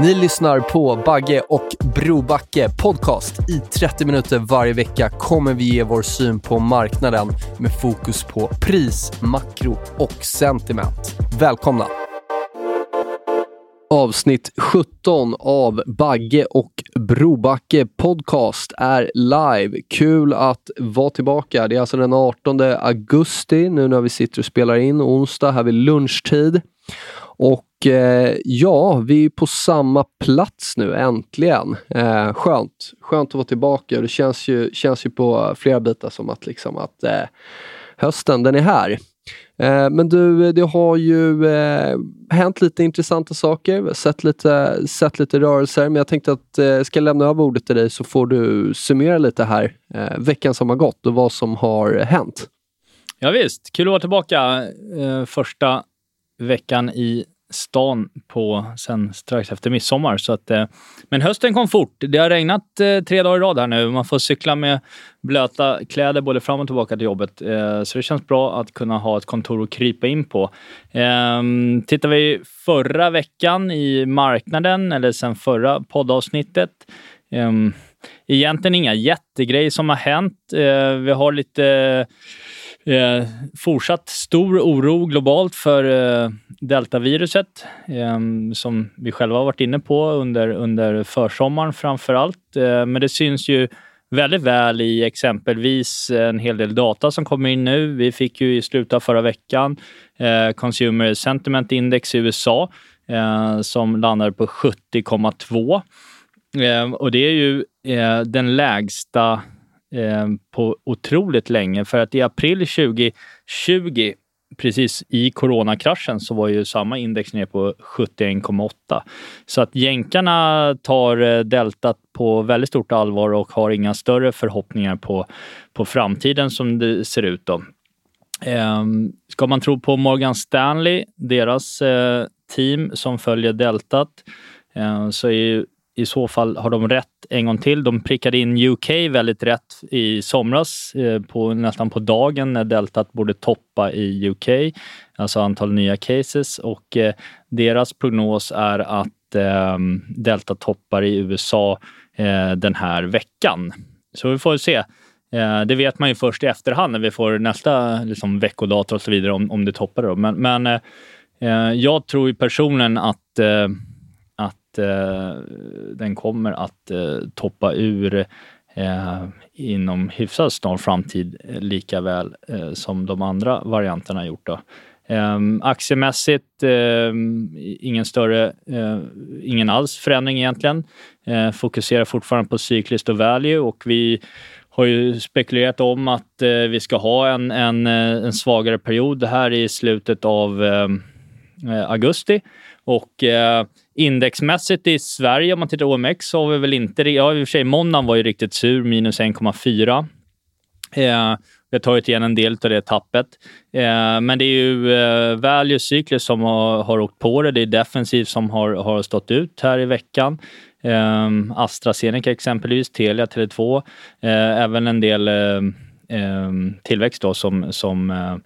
Ni lyssnar på Bagge och Brobacke podcast. I 30 minuter varje vecka kommer vi ge vår syn på marknaden med fokus på pris, makro och sentiment. Välkomna! Avsnitt 17 av Bagge och Brobacke podcast är live. Kul att vara tillbaka. Det är alltså den 18 augusti nu när vi sitter och spelar in onsdag här vid lunchtid. Och eh, ja, vi är på samma plats nu äntligen. Eh, skönt. Skönt att vara tillbaka. Det känns ju, känns ju på flera bitar som att, liksom, att eh, hösten, den är här. Eh, men du, det har ju eh, hänt lite intressanta saker. Vi har sett lite, sett lite rörelser, men jag tänkte att eh, jag ska lämna över ordet till dig så får du summera lite här eh, veckan som har gått och vad som har hänt. Ja, visst, kul att vara tillbaka eh, första veckan i stan på sen strax efter midsommar. Så att, eh, men hösten kom fort. Det har regnat eh, tre dagar i rad här nu. Man får cykla med blöta kläder både fram och tillbaka till jobbet. Eh, så det känns bra att kunna ha ett kontor att krypa in på. Eh, tittar vi förra veckan i marknaden, eller sen förra poddavsnittet. Eh, egentligen inga jättegrejer som har hänt. Eh, vi har lite Eh, fortsatt stor oro globalt för eh, deltaviruset eh, som vi själva har varit inne på under, under försommaren framför allt. Eh, men det syns ju väldigt väl i exempelvis en hel del data som kommer in nu. Vi fick ju i slutet av förra veckan eh, Consumer Sentiment Index i USA eh, som landade på 70,2. Eh, och det är ju eh, den lägsta eh, på otroligt länge. För att i april 2020, precis i coronakraschen, så var ju samma index ner på 71,8. Så att jänkarna tar eh, deltat på väldigt stort allvar och har inga större förhoppningar på, på framtiden som det ser ut. Då. Eh, ska man tro på Morgan Stanley, deras eh, team som följer deltat, eh, så är i så fall har de rätt en gång till. De prickade in UK väldigt rätt i somras, eh, på, nästan på dagen när deltat borde toppa i UK, alltså antal nya cases. Och eh, deras prognos är att eh, delta toppar i USA eh, den här veckan. Så vi får se. Eh, det vet man ju först i efterhand när vi får nästa liksom, veckodata och så vidare om, om det toppar. Då. Men, men eh, eh jag tror ju personligen att eh, Eh, den kommer att eh, toppa ur eh, inom hyfsat snar framtid eh, lika väl eh, som de andra varianterna gjort. Då. Ehm, aktiemässigt, eh, ingen större, eh, ingen alls förändring egentligen. Fokuserar fortfarande på cykliskt och value och vi har ju spekulerat om att vi ska ha en, en, en svagare period här i slutet av augusti. Och Indexmässigt i Sverige, om man tittar på OMX, så har vi väl inte... Ja, i och för sig, måndagen var ju riktigt sur, minus 1,4. Eh, vi har tagit igen en del av det tappet. Eh, men det är ju eh, value cyklus som har, har åkt på det. Det är defensiv som har, har stått ut här i veckan. Eh, AstraZeneca exempelvis, Telia, Tele2. Eh, även en del eh, eh, tillväxt då som, som eh,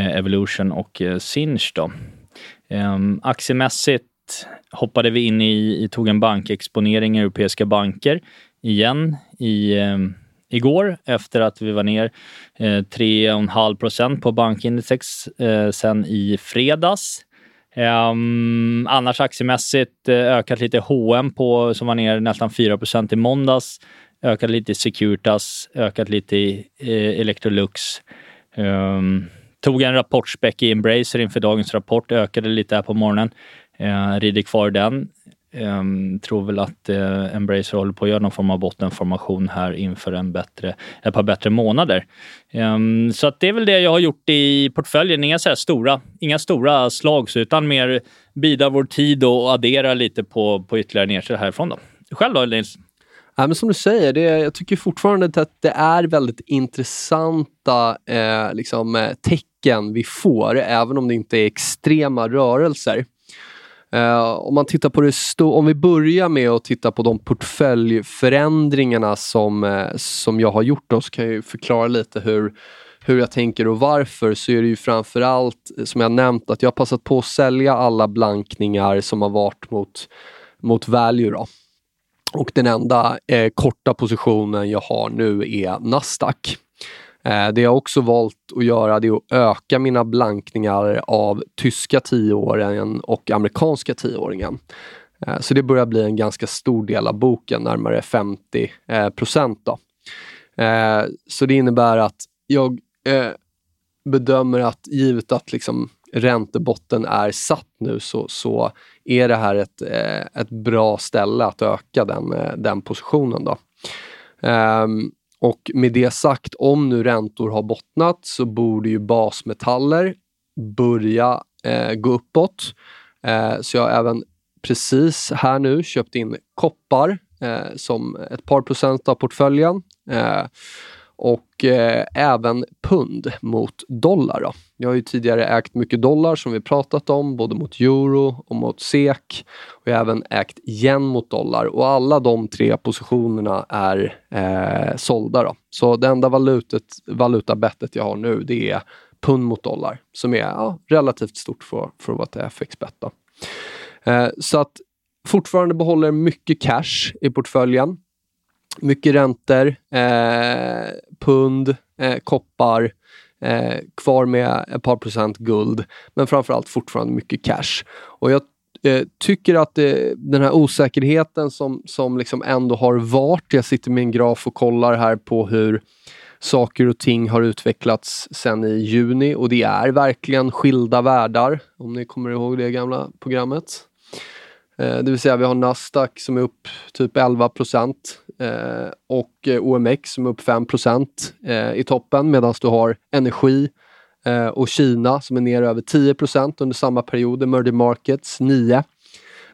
eh Evolution och eh, Sinch. Då. Eh, aktiemässigt hoppade vi in i, i tog en bankexponering i europeiska banker igen i, eh, igår efter att vi var ner eh, 3,5 procent på bankindex eh, sen i fredags. Um, annars aktiemässigt eh, ökat lite H&M på som var ner nästan 4 procent i måndags. Ökat lite i Securitas, ökat lite i eh, Electrolux. Um, tog en rapportspäck i Embracer inför dagens rapport, ökade lite här på morgonen. Eh, rider kvar den. Um, tror väl att uh, Embracer håller på att göra någon form av bottenformation här inför en bättre, ett par bättre månader. Um, så att det är väl det jag har gjort i portföljen. Inga, så stora, inga stora slag, utan mer bida vår tid och addera lite på, på ytterligare nedköp härifrån. Då. Själv då, Nils? Ja, men som du säger, det, jag tycker fortfarande att det är väldigt intressanta eh, liksom, eh, tecken vi får, även om det inte är extrema rörelser. Eh, om, man tittar på det om vi börjar med att titta på de portföljförändringarna som, eh, som jag har gjort, då, så kan jag förklara lite hur, hur jag tänker och varför. Så är det ju framförallt, eh, som jag nämnt, att jag har passat på att sälja alla blankningar som har varit mot, mot value. Då. Och den enda eh, korta positionen jag har nu är Nasdaq. Eh, det jag också valt att göra det är att öka mina blankningar av tyska tioåringen och amerikanska tioåringen. Eh, så det börjar bli en ganska stor del av boken, närmare 50 eh, procent. Då. Så det innebär att jag bedömer att givet att liksom räntebotten är satt nu så, så är det här ett, ett bra ställe att öka den, den positionen. Då. Um, och med det sagt, om nu räntor har bottnat så borde ju basmetaller börja eh, gå uppåt. Eh, så jag har även precis här nu köpt in koppar eh, som ett par procent av portföljen. Eh, och eh, även pund mot dollar. Då. Jag har ju tidigare ägt mycket dollar som vi pratat om, både mot euro och mot SEK. Och jag har även ägt yen mot dollar och alla de tre positionerna är eh, sålda. Då. Så det enda valutet, valutabettet jag har nu det är pund mot dollar som är ja, relativt stort för, för att vara ett FX-bet. Eh, så att fortfarande behåller mycket cash i portföljen mycket räntor, eh, pund, eh, koppar, eh, kvar med ett par procent guld, men framförallt fortfarande mycket cash. Och jag eh, tycker att det, den här osäkerheten som, som liksom ändå har varit, jag sitter med en graf och kollar här på hur saker och ting har utvecklats sedan i juni och det är verkligen skilda världar, om ni kommer ihåg det gamla programmet. Eh, det vill säga vi har Nasdaq som är upp typ 11 procent eh, och eh, OMX som är upp 5 procent eh, i toppen medan du har energi eh, och Kina som är ner över 10 procent under samma period, emerging markets 9.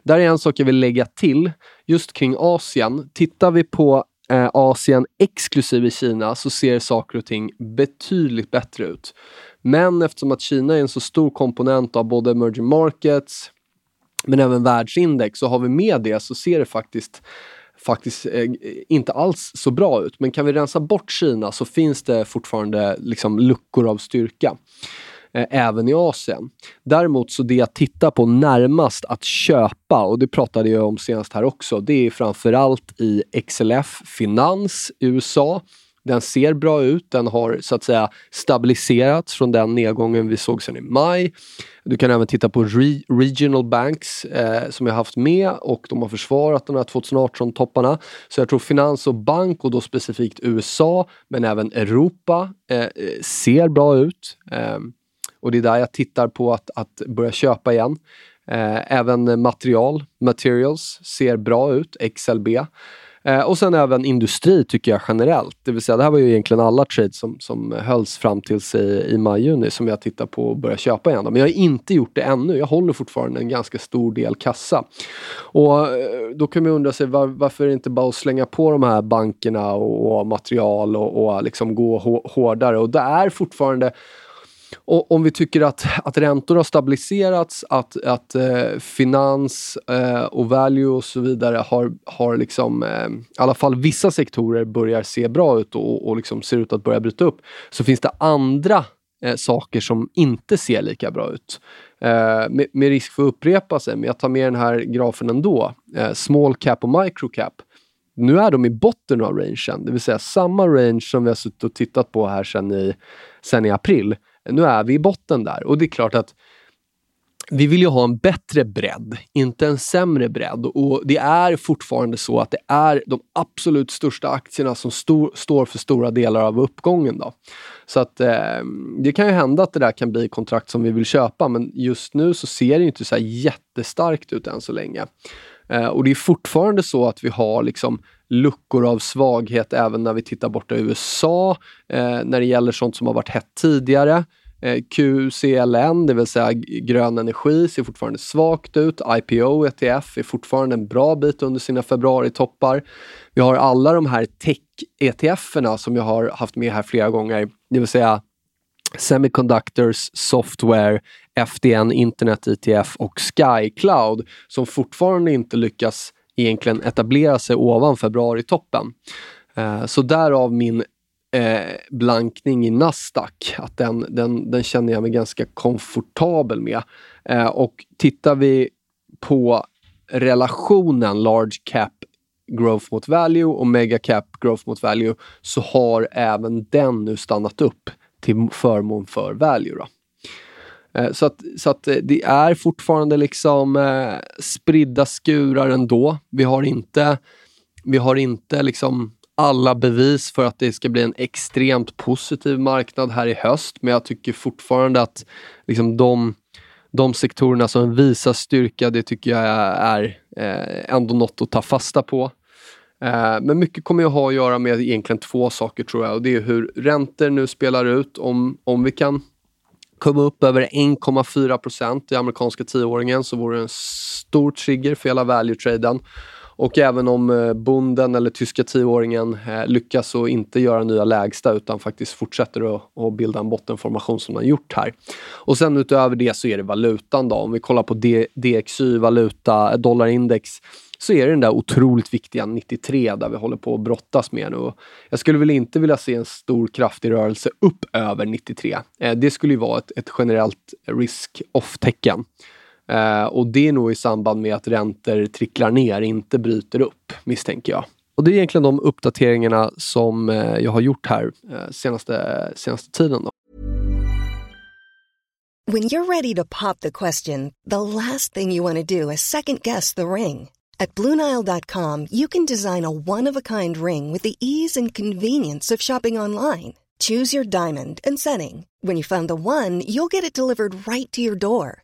Där är en sak jag vill lägga till just kring Asien. Tittar vi på Asien exklusive Kina så ser saker och ting betydligt bättre ut. Men eftersom att Kina är en så stor komponent av både emerging markets, men även världsindex. Så har vi med det så ser det faktiskt faktiskt eh, inte alls så bra ut. Men kan vi rensa bort Kina så finns det fortfarande liksom luckor av styrka. Eh, även i Asien. Däremot så det jag tittar på närmast att köpa, och det pratade jag om senast här också, det är framförallt i XLF Finans USA den ser bra ut. Den har så att säga stabiliserats från den nedgången vi såg sen i maj. Du kan även titta på re Regional Banks eh, som jag haft med och de har försvarat de här 2018-topparna. Så jag tror finans och bank och då specifikt USA men även Europa eh, eh ser bra ut. Eh, och det är där jag tittar på att, att börja köpa igen. Eh, även material, materials, ser bra ut, XLB. Eh, och sen även industri tycker jag generellt. Det vill säga, det här var ju egentligen alla trades som, som hölls fram till i, i maj-juni som jag tittar på och börjar köpa igen. Men jag har inte gjort det ännu. Jag håller fortfarande en ganska stor del kassa. Och eh, då kan man undra sig var, varför är det inte bara att slänga på de här bankerna och, och material och, och liksom gå hårdare. Och det är fortfarande och om vi tycker att, att räntor har stabiliserats, att, att eh, finans eh, och value och så vidare har, har liksom, eh, i alla fall vissa sektorer börjar se bra ut och, och liksom ser ut att börja bryta upp, så finns det andra eh, saker som inte ser lika bra ut. Eh, med, med, risk för att upprepa sig, men jag tar med den här grafen ändå. Eh, small cap och micro cap. nu är de i botten av rangen, det vill säga samma range som vi har suttit och tittat på här sedan i, sedan i april. Nu är vi i botten där och det är klart att vi vill ju ha en bättre bredd, inte en sämre bredd. Och det är fortfarande så att det är de absolut största aktierna som stor, står för stora delar av uppgången. Då. Så att eh, det kan ju hända att det där kan bli kontrakt som vi vill köpa, men just nu så ser det inte så jättestarkt ut än så länge. Eh, och det är fortfarande så att vi har liksom luckor av svaghet även när vi tittar borta i USA, eh, när det gäller sånt som har varit hett tidigare. Eh, QCLN, det vill säga grön energi, ser fortfarande svagt ut. IPO ETF är fortfarande en bra bit under sina februaritoppar. Vi har alla de här tech-ETFerna som jag har haft med här flera gånger, det vill säga Semiconductors, Software, FDN Internet ETF och Skycloud som fortfarande inte lyckas egentligen etablera sig ovan februaritoppen. Eh, så därav min eh, blankning i Nasdaq. Att den, den, den känner jag mig ganska komfortabel med. Eh, och tittar vi på relationen large cap growth mot value och mega cap growth mot value så har även den nu stannat upp till förmån för value. Då. Eh, så att, så att eh, det är fortfarande liksom eh, spridda skurar ändå. Vi har inte, vi har inte liksom alla bevis för att det ska bli en extremt positiv marknad här i höst. Men jag tycker fortfarande att liksom de, de sektorerna som visar styrka, det tycker jag är eh, ändå något att ta fasta på. Eh, men mycket kommer ju ha att göra med egentligen två saker tror jag. Och det är hur räntor nu spelar ut. Om, om vi kan komma upp över 1,4 procent i amerikanska tioåringen så vore det en stor trigger för hela value-traden. Och även om eh, bonden eller tyska tioåringen eh, lyckas och inte göra nya lägsta utan faktiskt fortsätter att, att bilda en bottenformation som de har gjort här. Och sen utöver det så är det valutan då. Om vi kollar på D DXY, valuta, dollarindex så är det den där otroligt viktiga 93 där vi håller på att brottas med nu. Jag skulle väl inte vilja se en stor kraftig rörelse upp över 93. Eh, det skulle ju vara ett, ett generellt risk-off-tecken. Eh, och det är nog i samband med att räntor tricklar ner, inte bryter upp, misstänker jag. Och det är egentligen de uppdateringarna som eh, jag har gjort här eh, senaste, senaste tiden. Då. When you're ready to pop the question, the last thing you want to do is second guess the ring. At BlueNile.com you can design a one-of-a-kind ring with the ease and convenience of shopping online. Choose your diamond and setting. When you find the one, you'll get it delivered right to your door.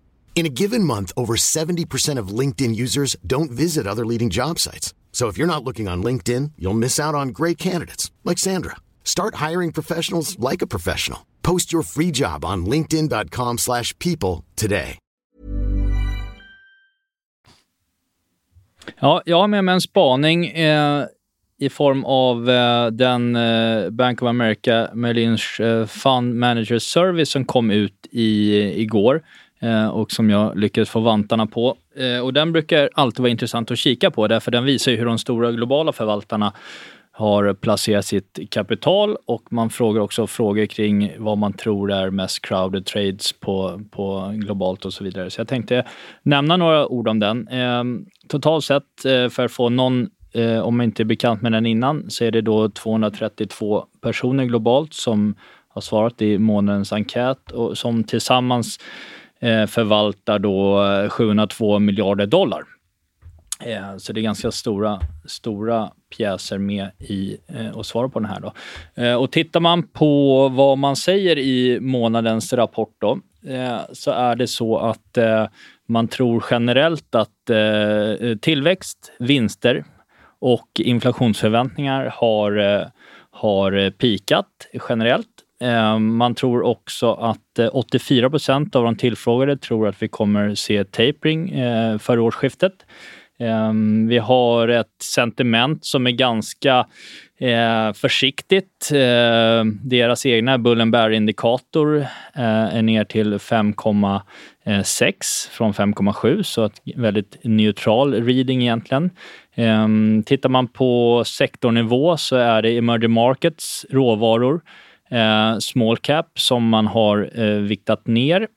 In a given month, over 70% of LinkedIn users don't visit other leading job sites. So if you're not looking on LinkedIn, you'll miss out on great candidates like Sandra. Start hiring professionals like a professional. Post your free job on linkedin.com/people today. Ja, jag har med mig en spaning eh, i form av eh, den eh, Bank of America Merrill eh, Fund Manager Service som kom ut i, igår. Eh, och som jag lyckades få vantarna på. Eh, och den brukar alltid vara intressant att kika på därför den visar hur de stora globala förvaltarna har placerat sitt kapital och man frågar också frågor kring vad man tror är mest crowded trades på, på globalt och så vidare. Så jag tänkte nämna några ord om den. Ehm, totalt sett, eh, för att få någon, om man inte är bekant med den innan, så är det då 232 personer globalt som har svarat i månadens enkät och som tillsammans Eh, förvaltar då eh, 702 miljarder dollar. Eh, så det är ganska stora, stora pjäser med i att och svara på den här. Då. Och tittar man på vad man säger i månadens rapport då, så är det så att man tror generellt att tillväxt, vinster och inflationsförväntningar har, har pikat generellt Eh, man tror också att eh, 84 procent av de tillfrågade tror att vi kommer se tapering eh, före årsskiftet. Vi har ett sentiment som är ganska eh, försiktigt. Eh, deras egna Bull indikator eh, är ner till 5,6 från 5,7 så ett väldigt neutral reading egentligen. Eh, tittar man på sektornivå så är det emerging markets råvaror, eh, small cap som man har eh, viktat ner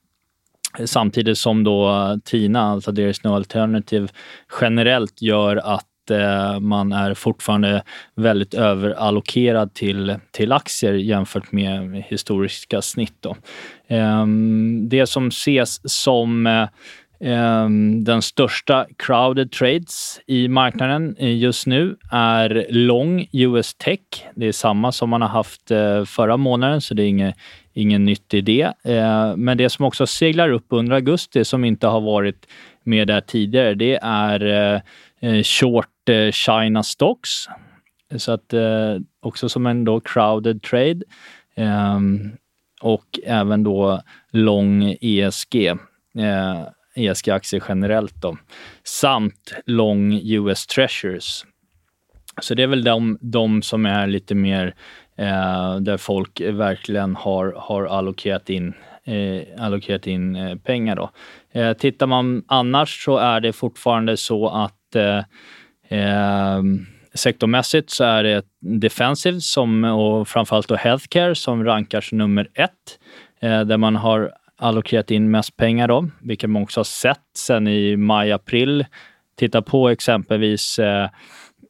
Samtidigt som då TINA, alltså There is no alternative, generellt gör att eh, man är fortfarande väldigt överallokerad till, till aktier jämfört med historiska snitt. Då. Eh, det som ses som eh, Ehm, den största crowded trades i marknaden eh, just nu är long US tech. Det är samma som man har haft eh, förra månaden, så det är inget, ingen nytt i det. Ehm, men det som också seglar upp under augusti, som inte har varit med där tidigare, det är eh, short China Stocks. Så att också som en då crowded trade. Ehm, och även då lång ESG. Eh, ESG-aktier generellt då. Samt lång US Treasures. Så det är väl de, de som är lite mer eh, där folk verkligen har, har allokerat in, eh, allokerat in eh, pengar. Då. Eh, tittar man annars så är det fortfarande så att eh, eh, sektormässigt så är det defensive som, och framförallt då healthcare som rankas nummer ett, eh, där man har allokerat in mest pengar då, vilket man också har sett sen i maj-april. Titta på exempelvis eh,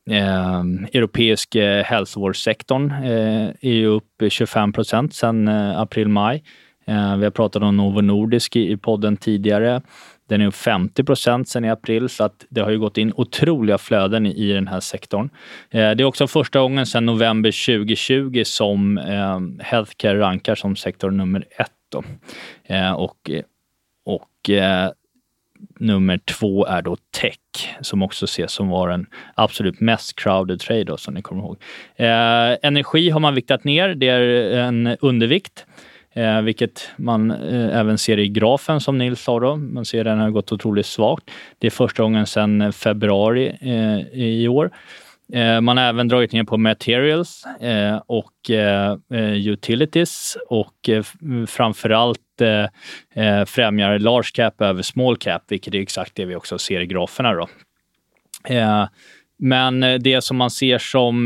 eh, europeisk eh, hälsovårdssektorn eh, är ju upp 25 procent sen eh, april-maj. Eh, vi har pratat om Novo Nordisk i, i podden tidigare. Den är upp 50 procent sen i april, så att det har ju gått in otroliga flöden i, den här sektorn. Eh, det är också första gången sedan november 2020 som eh, healthcare rankar som sektor nummer ett. Då. Eh, och och eh, nummer två är då tech, som också ses som var den absolut mest crowded trade, då, som ni kommer ihåg. Eh, energi har man viktat ner. Det är en undervikt eh, vilket man eh, även ser i grafen som Nils sa. Då. Man ser att den har gått otroligt svagt. Det är första gången sedan februari eh, i år. Eh, man har även dragit ner på materials eh, och eh, utilities och framförallt främjar large cap över small cap, vilket är exakt det vi också ser i graferna. Då. Men det som man ser som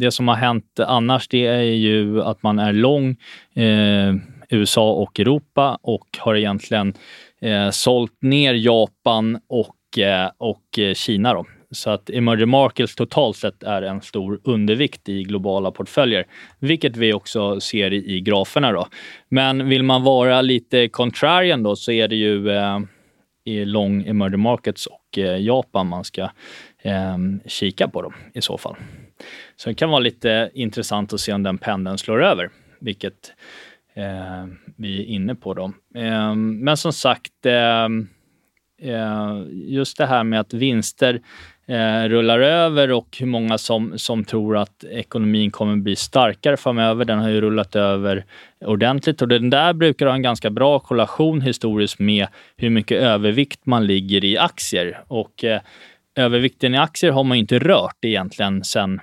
det som har hänt annars, det är ju att man är lång USA och Europa och har egentligen sålt ner Japan och, och Kina. Då. Så att emerging markets totalt sett är en stor undervikt i globala portföljer, vilket vi också ser i, i graferna. Då. Men vill man vara lite contrarian då så är det ju eh, i Long emerging markets och eh, Japan man ska eh, kika på dem i så fall. Så det kan vara lite intressant att se om den pendeln slår över, vilket eh, vi är inne på. Då. Eh, men som sagt, ehm, eh, just det här med att vinster eh, rullar över och hur många som, som tror att ekonomin kommer bli starkare framöver. Den har ju rullat över ordentligt och den där brukar ha en ganska bra korrelation historiskt med hur mycket övervikt man ligger i aktier. Och eh, övervikten i aktier har man inte rört egentligen sen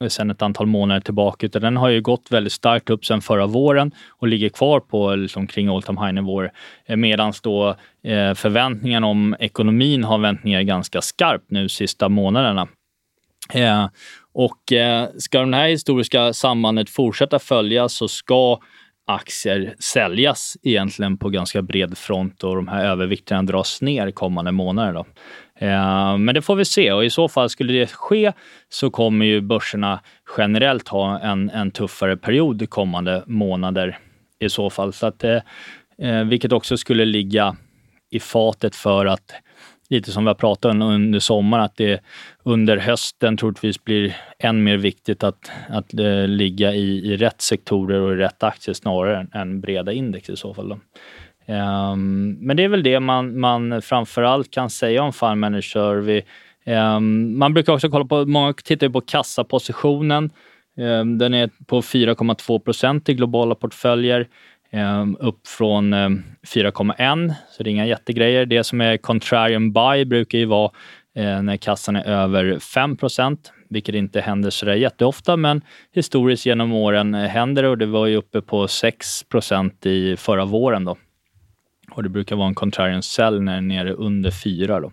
Eh, sedan ett antal månader tillbaka, utan den har ju gått väldigt starkt upp sedan förra våren och ligger kvar på liksom kring all time high-nivåer. Eh, Medan då eh, förväntningarna om ekonomin har vänt ner ganska skarpt nu sista månaderna. Eh, och eh, ska det här historiska sambandet fortsätta följas så ska aktier säljas egentligen på ganska bred front och de här övervikterna dras ner kommande månader. Då. Eh, men det får vi se och i så fall skulle det ske så kommer ju börserna generellt ha en, en tuffare period kommande månader i så fall. Så att, eh, eh vilket också skulle ligga i fatet för att lite som vi har pratat om under sommaren, att det under hösten troligtvis blir än mer viktigt att, att eh, ligga i, i rätt sektorer och i rätt aktier snarare än, än breda index i så fall. Då. Um, men det är väl det man, man framförallt kan säga om fund manager. Vi, um, man brukar också kolla på, många tittar på kassapositionen. Um, den är på 4,2 procent i globala portföljer. upp från 4,1, så det är inga jättegrejer. Det som är contrarian buy brukar ju vara uh, när kassan är över 5 procent. vilket inte händer sådär jätteofta, men historiskt genom åren eh, händer det och det var ju uppe på 6 procent i förra våren. Då. Och det brukar vara en contrarian sell när den är nere under 4. Då.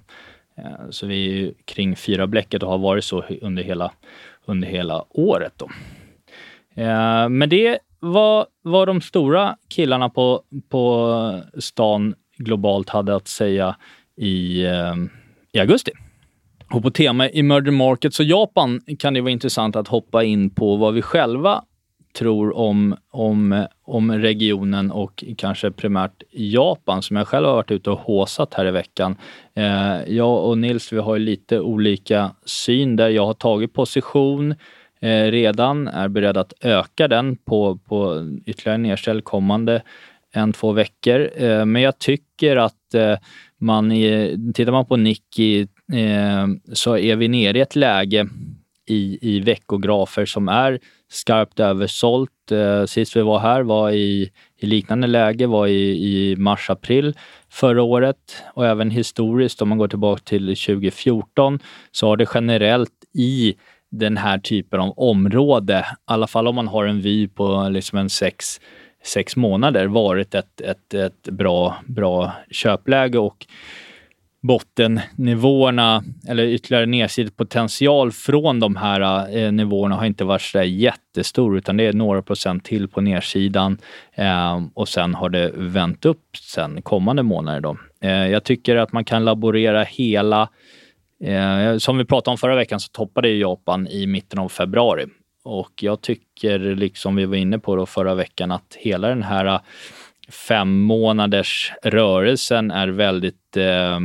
Eh, så vi är kring 4 bläcket och har varit så under hela, under hela året. Då. Eh, men det var vad de stora killarna på, på stan globalt hade att säga i, eh, i augusti. Och på tema emerging markets och Japan kan det vara intressant att hoppa in på vad vi själva tror om, om, om regionen och kanske primärt Japan som jag själv har varit ute och håsat här i veckan. Eh, jag och Nils, vi har lite olika syn där. Jag har tagit position eh, redan, är beredd att öka den på, på ytterligare nedställ kommande en, två veckor. Eh, men jag tycker att eh, man, i, tittar man på Nikkei eh, så är vi nere i ett läge i, i veckografer som är skarpt översålt. Eh, sist vi var här var i, i liknande läge var i, i mars-april förra året och även historiskt om man går tillbaka till 2014 så har det generellt i den här typen av område, i alla fall om man har en vy på liksom en sex, sex månader, varit ett, ett, ett bra, bra köpläge och bottennivåerna eller ytterligare nedsidopotential från de här eh, nivåerna har inte varit så jättestor utan det är några procent till på nedsidan eh, och sen har det vänt upp sen kommande månader. Då. Eh, jag tycker att man kan laborera hela eh, som vi pratade om förra veckan så toppade Japan i mitten av februari och jag tycker, liksom vi var inne på då förra veckan, att hela den här eh, fem månaders rörelsen är väldigt eh,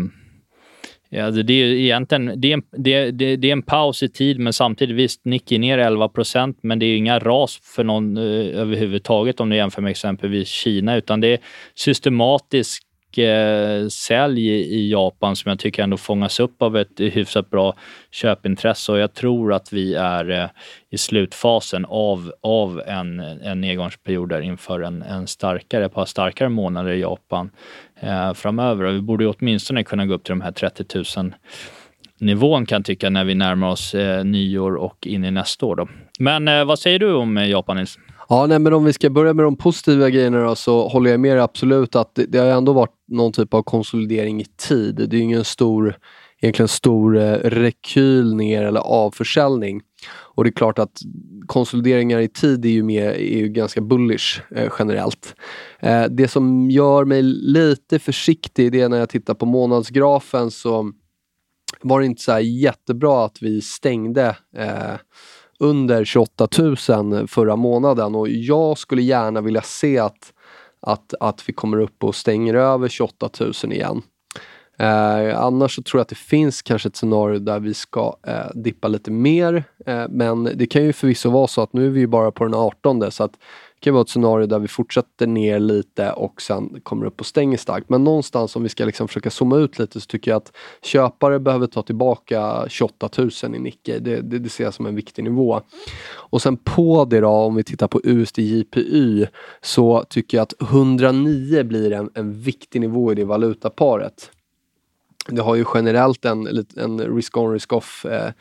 Ja, alltså, det är egentligen det är, en, det, det, det är en paus i tid, men samtidigt visst, Nikkei ner 11 procent, men det är inga ras för någon eh, överhuvudtaget om du jämför med exempelvis Kina, utan det är systematisk eh, sälj i Japan som jag tycker ändå fångas upp av ett hyfsat bra köpintresse och jag tror att vi är eh, i slutfasen av, av en, en nedgångsperiod där inför en, en starkare, ett par starkare månader i Japan eh, framöver. Och vi borde åtminstone kunna gå upp till de här 30 000 nivån kan jag tycka när vi närmar oss eh, nyår och in i nästa år. Då. Men eh, vad säger du om eh, Japan Nils? Ja, nej, men om vi ska börja med de positiva grejerna då, så håller jag med dig absolut att det, det har ändå varit någon typ av konsolidering i tid. Det är ingen stor, egentligen stor eh, rekyl ner eller avförsäljning. Och det är klart att konsolideringar i tid är ju, mer, är ju ganska bullish eh, generellt. Eh, det som gör mig lite försiktig det är när jag tittar på månadsgrafen så var det inte så jättebra att vi stängde eh, under 28 000 förra månaden och jag skulle gärna vilja se att, att, att vi kommer upp och stänger över 28 000 igen. Eh, annars så tror jag att det finns kanske ett scenario där vi ska eh, dippa lite mer. Eh, men det kan ju förvisso vara så att nu är vi bara på den 18 så att kan vara ett scenario där vi fortsätter ner lite och sen kommer upp och stänger starkt. Men någonstans om vi ska liksom försöka zooma ut lite så tycker jag att köpare behöver ta tillbaka 28 000 i Nikkei. Det, det, det ser jag som en viktig nivå. Och sen på det då, om vi tittar på USD JPY, så tycker jag att 109 blir en, en viktig nivå i det valutaparet. Det har ju generellt en, en risk-on, risk-off eh,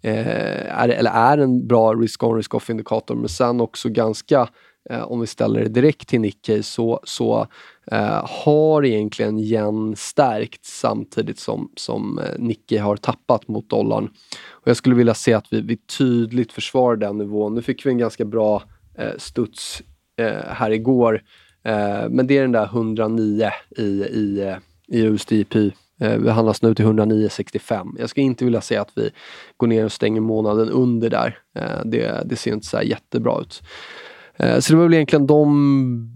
eh, är, eller är en bra risk-on, risk-off indikator men sen också ganska eh, om vi ställer det direkt till Nikkei så, så eh, har egentligen yen stärkt samtidigt som, som eh, Nikkei har tappat mot dollarn. Och jag skulle vilja se att vi, vi tydligt försvarar den nivån. Nu fick vi en ganska bra eh, studs eh, här igår. Eh, men det är den där 109 i, i, eh, i USDP. Eh, vi handlas nu till 109,65. Jag skulle inte vilja säga att vi går ner och stänger månaden under där. Det, det ser inte så jättebra ut. Eh, så det var väl egentligen de,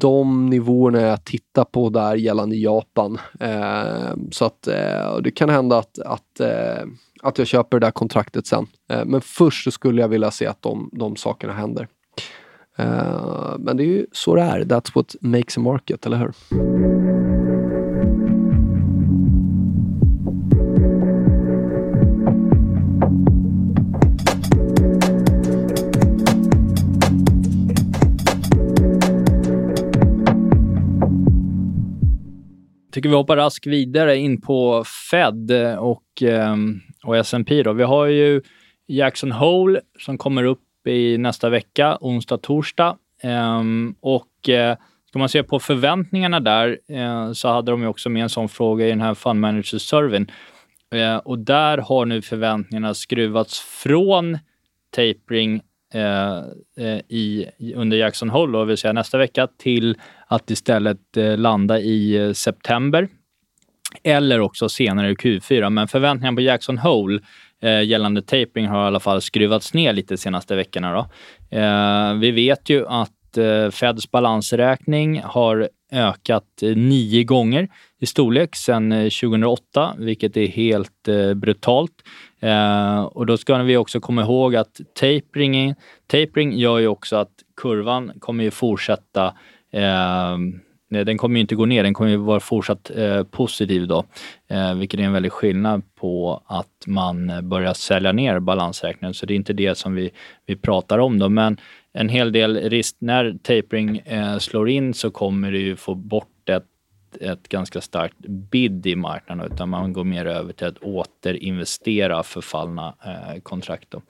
de nivåerna jag tittar på där gällande Japan. Eh, så att eh, det kan hända att, att, att jag köper det där kontraktet sen. Men först så skulle jag vilja se att de, de sakerna händer. Men det är ju så det är. That's what makes a market, eller hur? Tycker vi hoppar raskt vidare in på Fed och, ehm, och S&P då. Vi har ju Jackson Hole som kommer upp i nästa vecka, onsdag, torsdag. Ehm, och eh, ska man se på förväntningarna där eh, så hade de ju också med en sån fråga i den här Fund Manager Surveyn. Eh, och där har nu förväntningarna skruvats från tapering Eh, eh, i, under Jackson Hole, det vill säga nästa vecka, till att istället eh, landa i eh, september eller också senare i Q4. Men förväntningarna på Jackson Hole eh, gällande taping har i alla fall skruvats ner lite de senaste veckorna. Då. Eh, vi vet ju att eh, Feds balansräkning har ökat eh, nio gånger i storlek sedan eh, 2008, vilket är helt eh, brutalt. Eh, och då ska vi också komma ihåg att tapering, tapering gör ju också att kurvan kommer ju fortsätta den kommer ju inte gå ner, den kommer ju vara fortsatt eh, positiv då. Eh, vilket är en väldig skillnad på att man börjar sälja ner balansräkningen. Så det är inte det som vi, vi pratar om då. Men en hel del risk, när tapering eh, slår in så kommer du ju få bort ett, ett ganska starkt bid i marknaden utan man går mer över till att återinvestera förfallna eh, kontrakt. Då.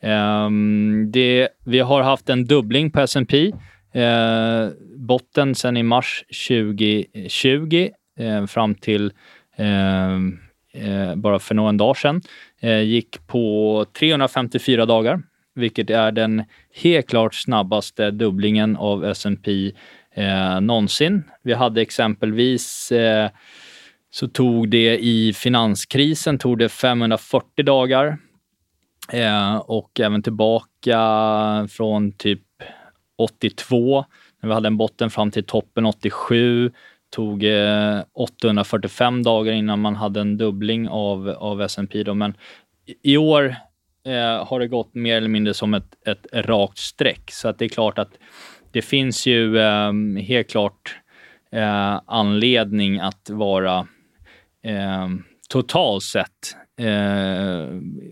Ehm, det, vi har haft en dubbling på S&P Eh, botten sen i mars 2020 eh, fram till ehm, eh, bara för några dagar sedan eh, gick på 354 dagar, vilket är den helt klart snabbaste dubblingen av S&P eh, någonsin. Vi hade exempelvis eh, så tog det i finanskrisen tog det 540 dagar eh, och även tillbaka från typ 82, när vi hade en botten fram till toppen 87, tog eh, 845 dagar innan man hade en dubbling av, av S&P då. Men i år eh, har det gått mer eller mindre som ett, ett rakt streck. Så att det är klart att det finns ju eh, helt klart eh, anledning att vara eh, totalt sett eh,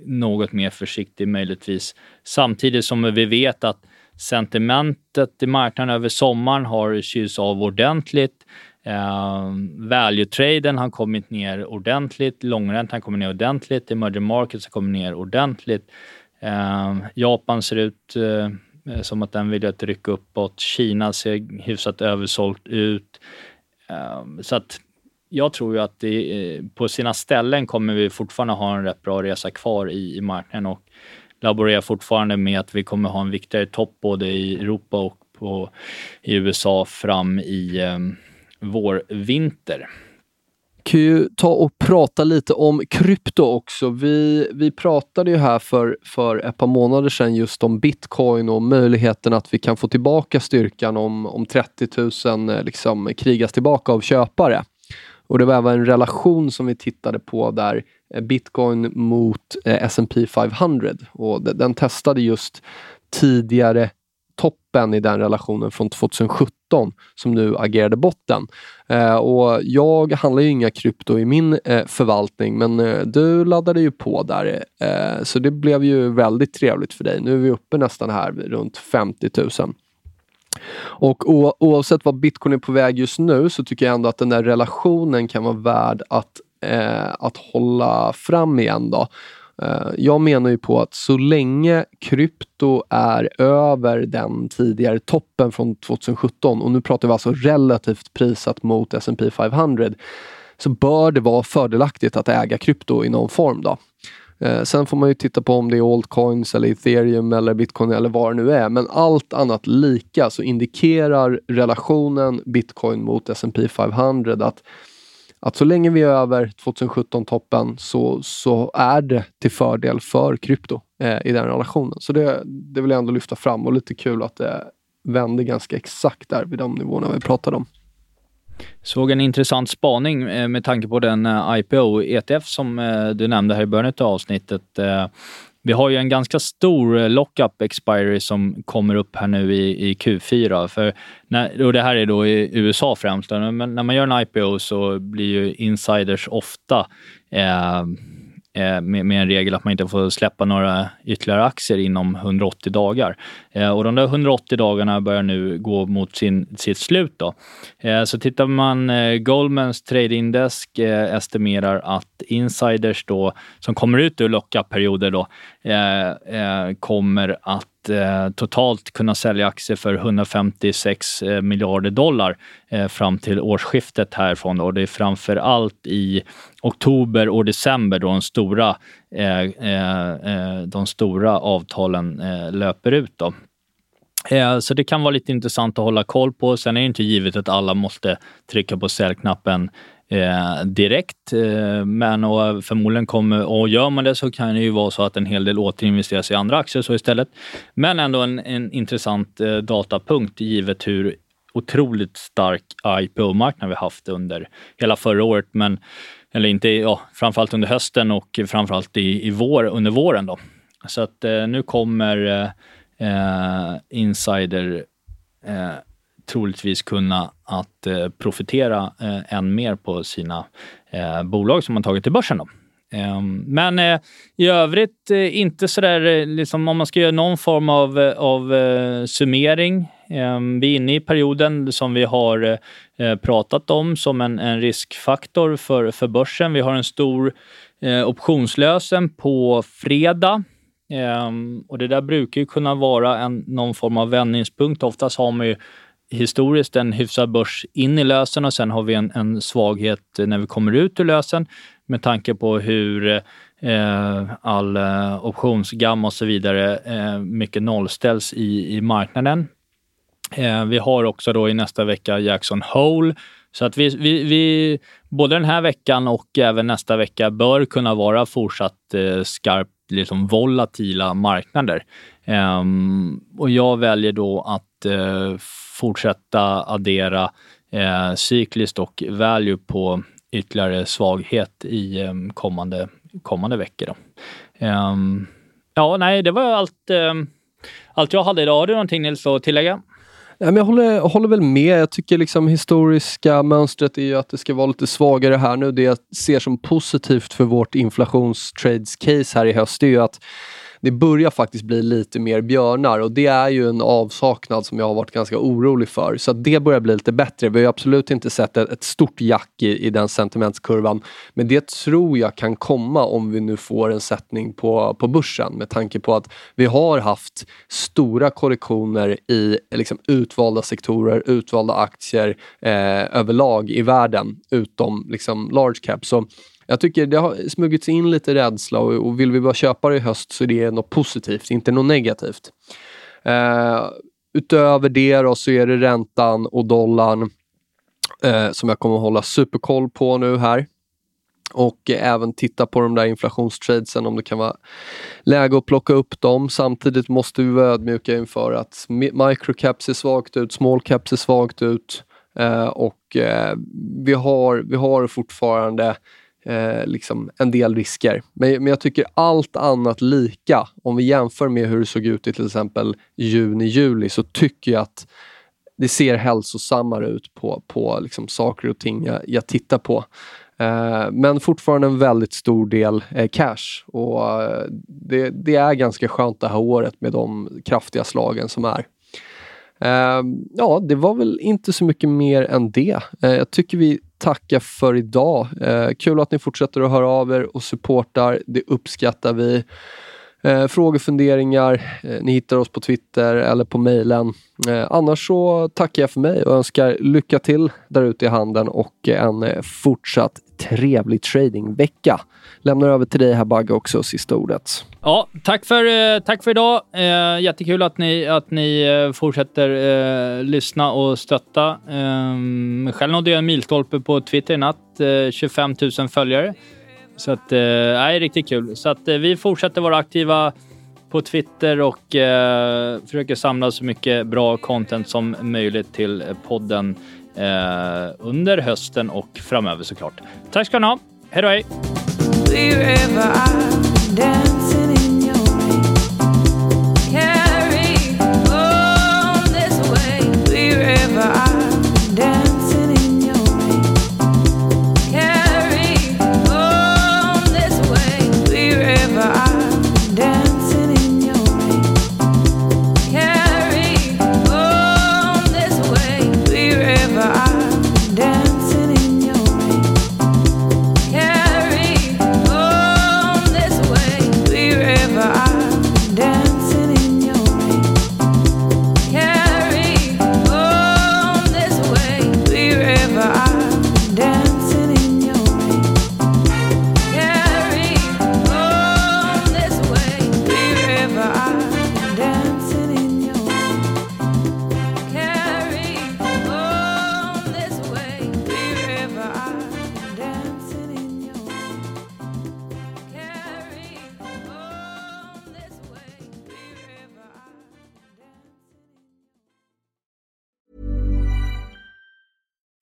något mer försiktig möjligtvis. Samtidigt som vi vet att Sentimentet i marknaden över sommaren har kylts av ordentligt. Uh, value-traden har kommit ner ordentligt. Långräntan kommer ner ordentligt. Emerging markets har kommit ner ordentligt. Uh, Japan ser ut uh, som att den vill att ryck uppåt. Kina ser hyfsat översålt ut. Uh, så att jag tror ju att det, eh, på sina ställen kommer vi fortfarande ha en rätt bra resa kvar i, i marknaden och laborerar fortfarande med att vi kommer ha en viktigare topp både i Europa och på, i USA fram i vår-vinter kan ju ta och prata lite om krypto också. Vi, vi pratade ju här för, för ett par månader sedan just om bitcoin och möjligheten att vi kan få tillbaka styrkan om, om 30 000 eh, liksom, krigas tillbaka av köpare. Och det var även en relation som vi tittade på där eh, bitcoin mot eh, S&P 500 och den testade just tidigare toppen i den relationen från 2017 som nu agerade botten. Eh, och jag handlar ju inga krypto i min eh, förvaltning men eh, du laddade ju på där eh, så det blev ju väldigt trevligt för dig. Nu är vi uppe nästan här runt 50 000. Och oavsett vad bitcoin är på väg just nu så tycker jag ändå att den där relationen kan vara värd att, eh, att hålla fram igen. Då. Eh, jag menar ju på att så länge krypto är över den tidigare toppen från 2017 och nu pratar vi alltså relativt prisat mot S&P 500 så bör det vara fördelaktigt att äga krypto i någon form. Då. Eh, sen får man ju titta på om det är altcoins eller ethereum eller bitcoin eller vad det nu är. Men allt annat lika så indikerar relationen bitcoin mot S&P 500 att att så länge vi är över 2017-toppen så, så är det till fördel för krypto eh, i den relationen. Så det, det vill jag ändå lyfta fram och lite kul att det vände ganska exakt där vid de nivåerna vi pratade om. Såg en intressant spaning eh, med tanke på den eh, IPO-ETF som eh, du nämnde här i början av avsnittet. Vi har ju en ganska stor eh, lockup expiry som kommer upp här nu i, i Q4. För när, och det här är då i USA främst. Men när man gör en IPO så blir ju insiders ofta eh, eh, med, med, en regel att man inte får släppa några ytterligare aktier inom 180 dagar. Eh, och de där 180 dagarna börjar nu gå mot sin, sitt slut. Då. Eh, så tittar man, eh, Goldmans trading desk estimerar att insiders då, som kommer ut ur lockup-perioder då, eh, eh, kommer att eh, totalt kunna sälja aktier för 156 eh, miljarder dollar eh, fram till årsskiftet härifrån. Och det är framför allt i oktober och december då de stora, eh, de stora avtalen löper ut. Då. Så det kan vara lite intressant att hålla koll på. Sen är det inte givet att alla måste trycka på säljknappen eh, direkt. Eh, men och förmodligen kommer, och gör man det så kan det ju vara så att en hel del återinvesteras i andra aktier så istället. Men ändå en, en intressant eh, datapunkt givet hur otroligt stark IPO-marknad vi haft under hela förra året. Men, eller inte, ja, framförallt under hösten och framförallt i, i vår, under våren. Då. Så att eh, nu kommer eh, eh insider eh, troligtvis kunna att eh, profitera eh, än mer på sina eh, bolag som man tagit till börsen. Då. Ehm, men eh, i övrigt eh, inte sådär, eh, liksom, om man ska göra någon form av, av summering. Ehm, vi är inne i perioden som vi har pratat om som en, en riskfaktor för, för börsen. Vi har en stor optionslösen på fredag ehm, och det där brukar ju kunna vara en, någon form av vändningspunkt. Oftast har man ju historiskt en hyfsad börs in i lösen och sen har vi en, en svaghet när vi kommer ut ur lösen med tanke på hur eh, all eh, optionsgam och så vidare eh, mycket nollställs i, i marknaden. Eh, vi har också då i nästa vecka Jackson Hole så att vi, vi, vi, både den här veckan och även nästa vecka bör kunna vara fortsatt eh, liksom volatila marknader. Um, och jag väljer då att uh, fortsätta addera uh, cykliskt och value på ytterligare svaghet i um, kommande, kommande veckor. Um, ja, nej, det var allt, allt jag hade idag. Har du någonting Nils att tillägga? Jag håller, håller väl med. Jag tycker liksom historiska mönstret är ju att det ska vara lite svagare här nu. Det jag ser som positivt för vårt inflationstrades-case här i höst är ju att det börjar faktiskt bli lite mer björnar och det är ju en avsaknad som jag har varit ganska orolig för. Så det börjar bli lite bättre. Vi har absolut inte sett ett, ett stort jack i, i den sentimentskurvan. Men det tror jag kan komma om vi nu får en sättning på, på börsen med tanke på att vi har haft stora korrektioner i liksom, utvalda sektorer, utvalda aktier eh, överlag i världen utom liksom, large cap. Så jag tycker det har smugits in lite rädsla och, och vill vi bara köpa det i höst så är det något positivt, inte något negativt. Uh, utöver det då så är det räntan och dollarn uh, som jag kommer att hålla superkoll på nu här. Och uh, även titta på de där inflationstradesen om det kan vara läge att plocka upp dem. Samtidigt måste vi vara ödmjuka inför att microcaps ser svagt ut, small caps ser svagt ut eh, och vi, har, vi har fortfarande eh, liksom en del risker. Men, men jag tycker allt annat lika, om vi jämför med hur det såg ut i till exempel juni, juli, så tycker jag att det ser hälsosammare ut på, på liksom saker och ting jag, jag tittar på. Eh, men fortfarande en väldigt stor del eh, cash och eh, det, det, är ganska skönt det här året med de kraftiga slagen som är. Eh, ja, det var väl inte så mycket mer än det. Eh, jag tycker vi tacka för idag. Eh, kul att ni fortsätter att höra av er och supportar. Det uppskattar vi. Eh, frågor, funderingar, eh, ni hittar oss på Twitter eller på mejlen. Eh, annars så tackar jag för mig och önskar lycka till där ute i handeln och en eh, fortsatt trevlig tradingvecka. Lämnar över till dig här Bagge också, sista ordet. Ja, tack för, eh, tack för idag. Eh, jättekul att ni, att ni eh, fortsätter eh, lyssna och stötta. Eh, själv nådde jag en milstolpe på Twitter i natt, eh, 25 000 följare. Så att, eh, är riktigt kul. Så att eh, vi fortsätter vara aktiva på Twitter och eh, försöker samla så mycket bra content som möjligt till podden eh, under hösten och framöver såklart. Tack ska ni ha. Hej då hej!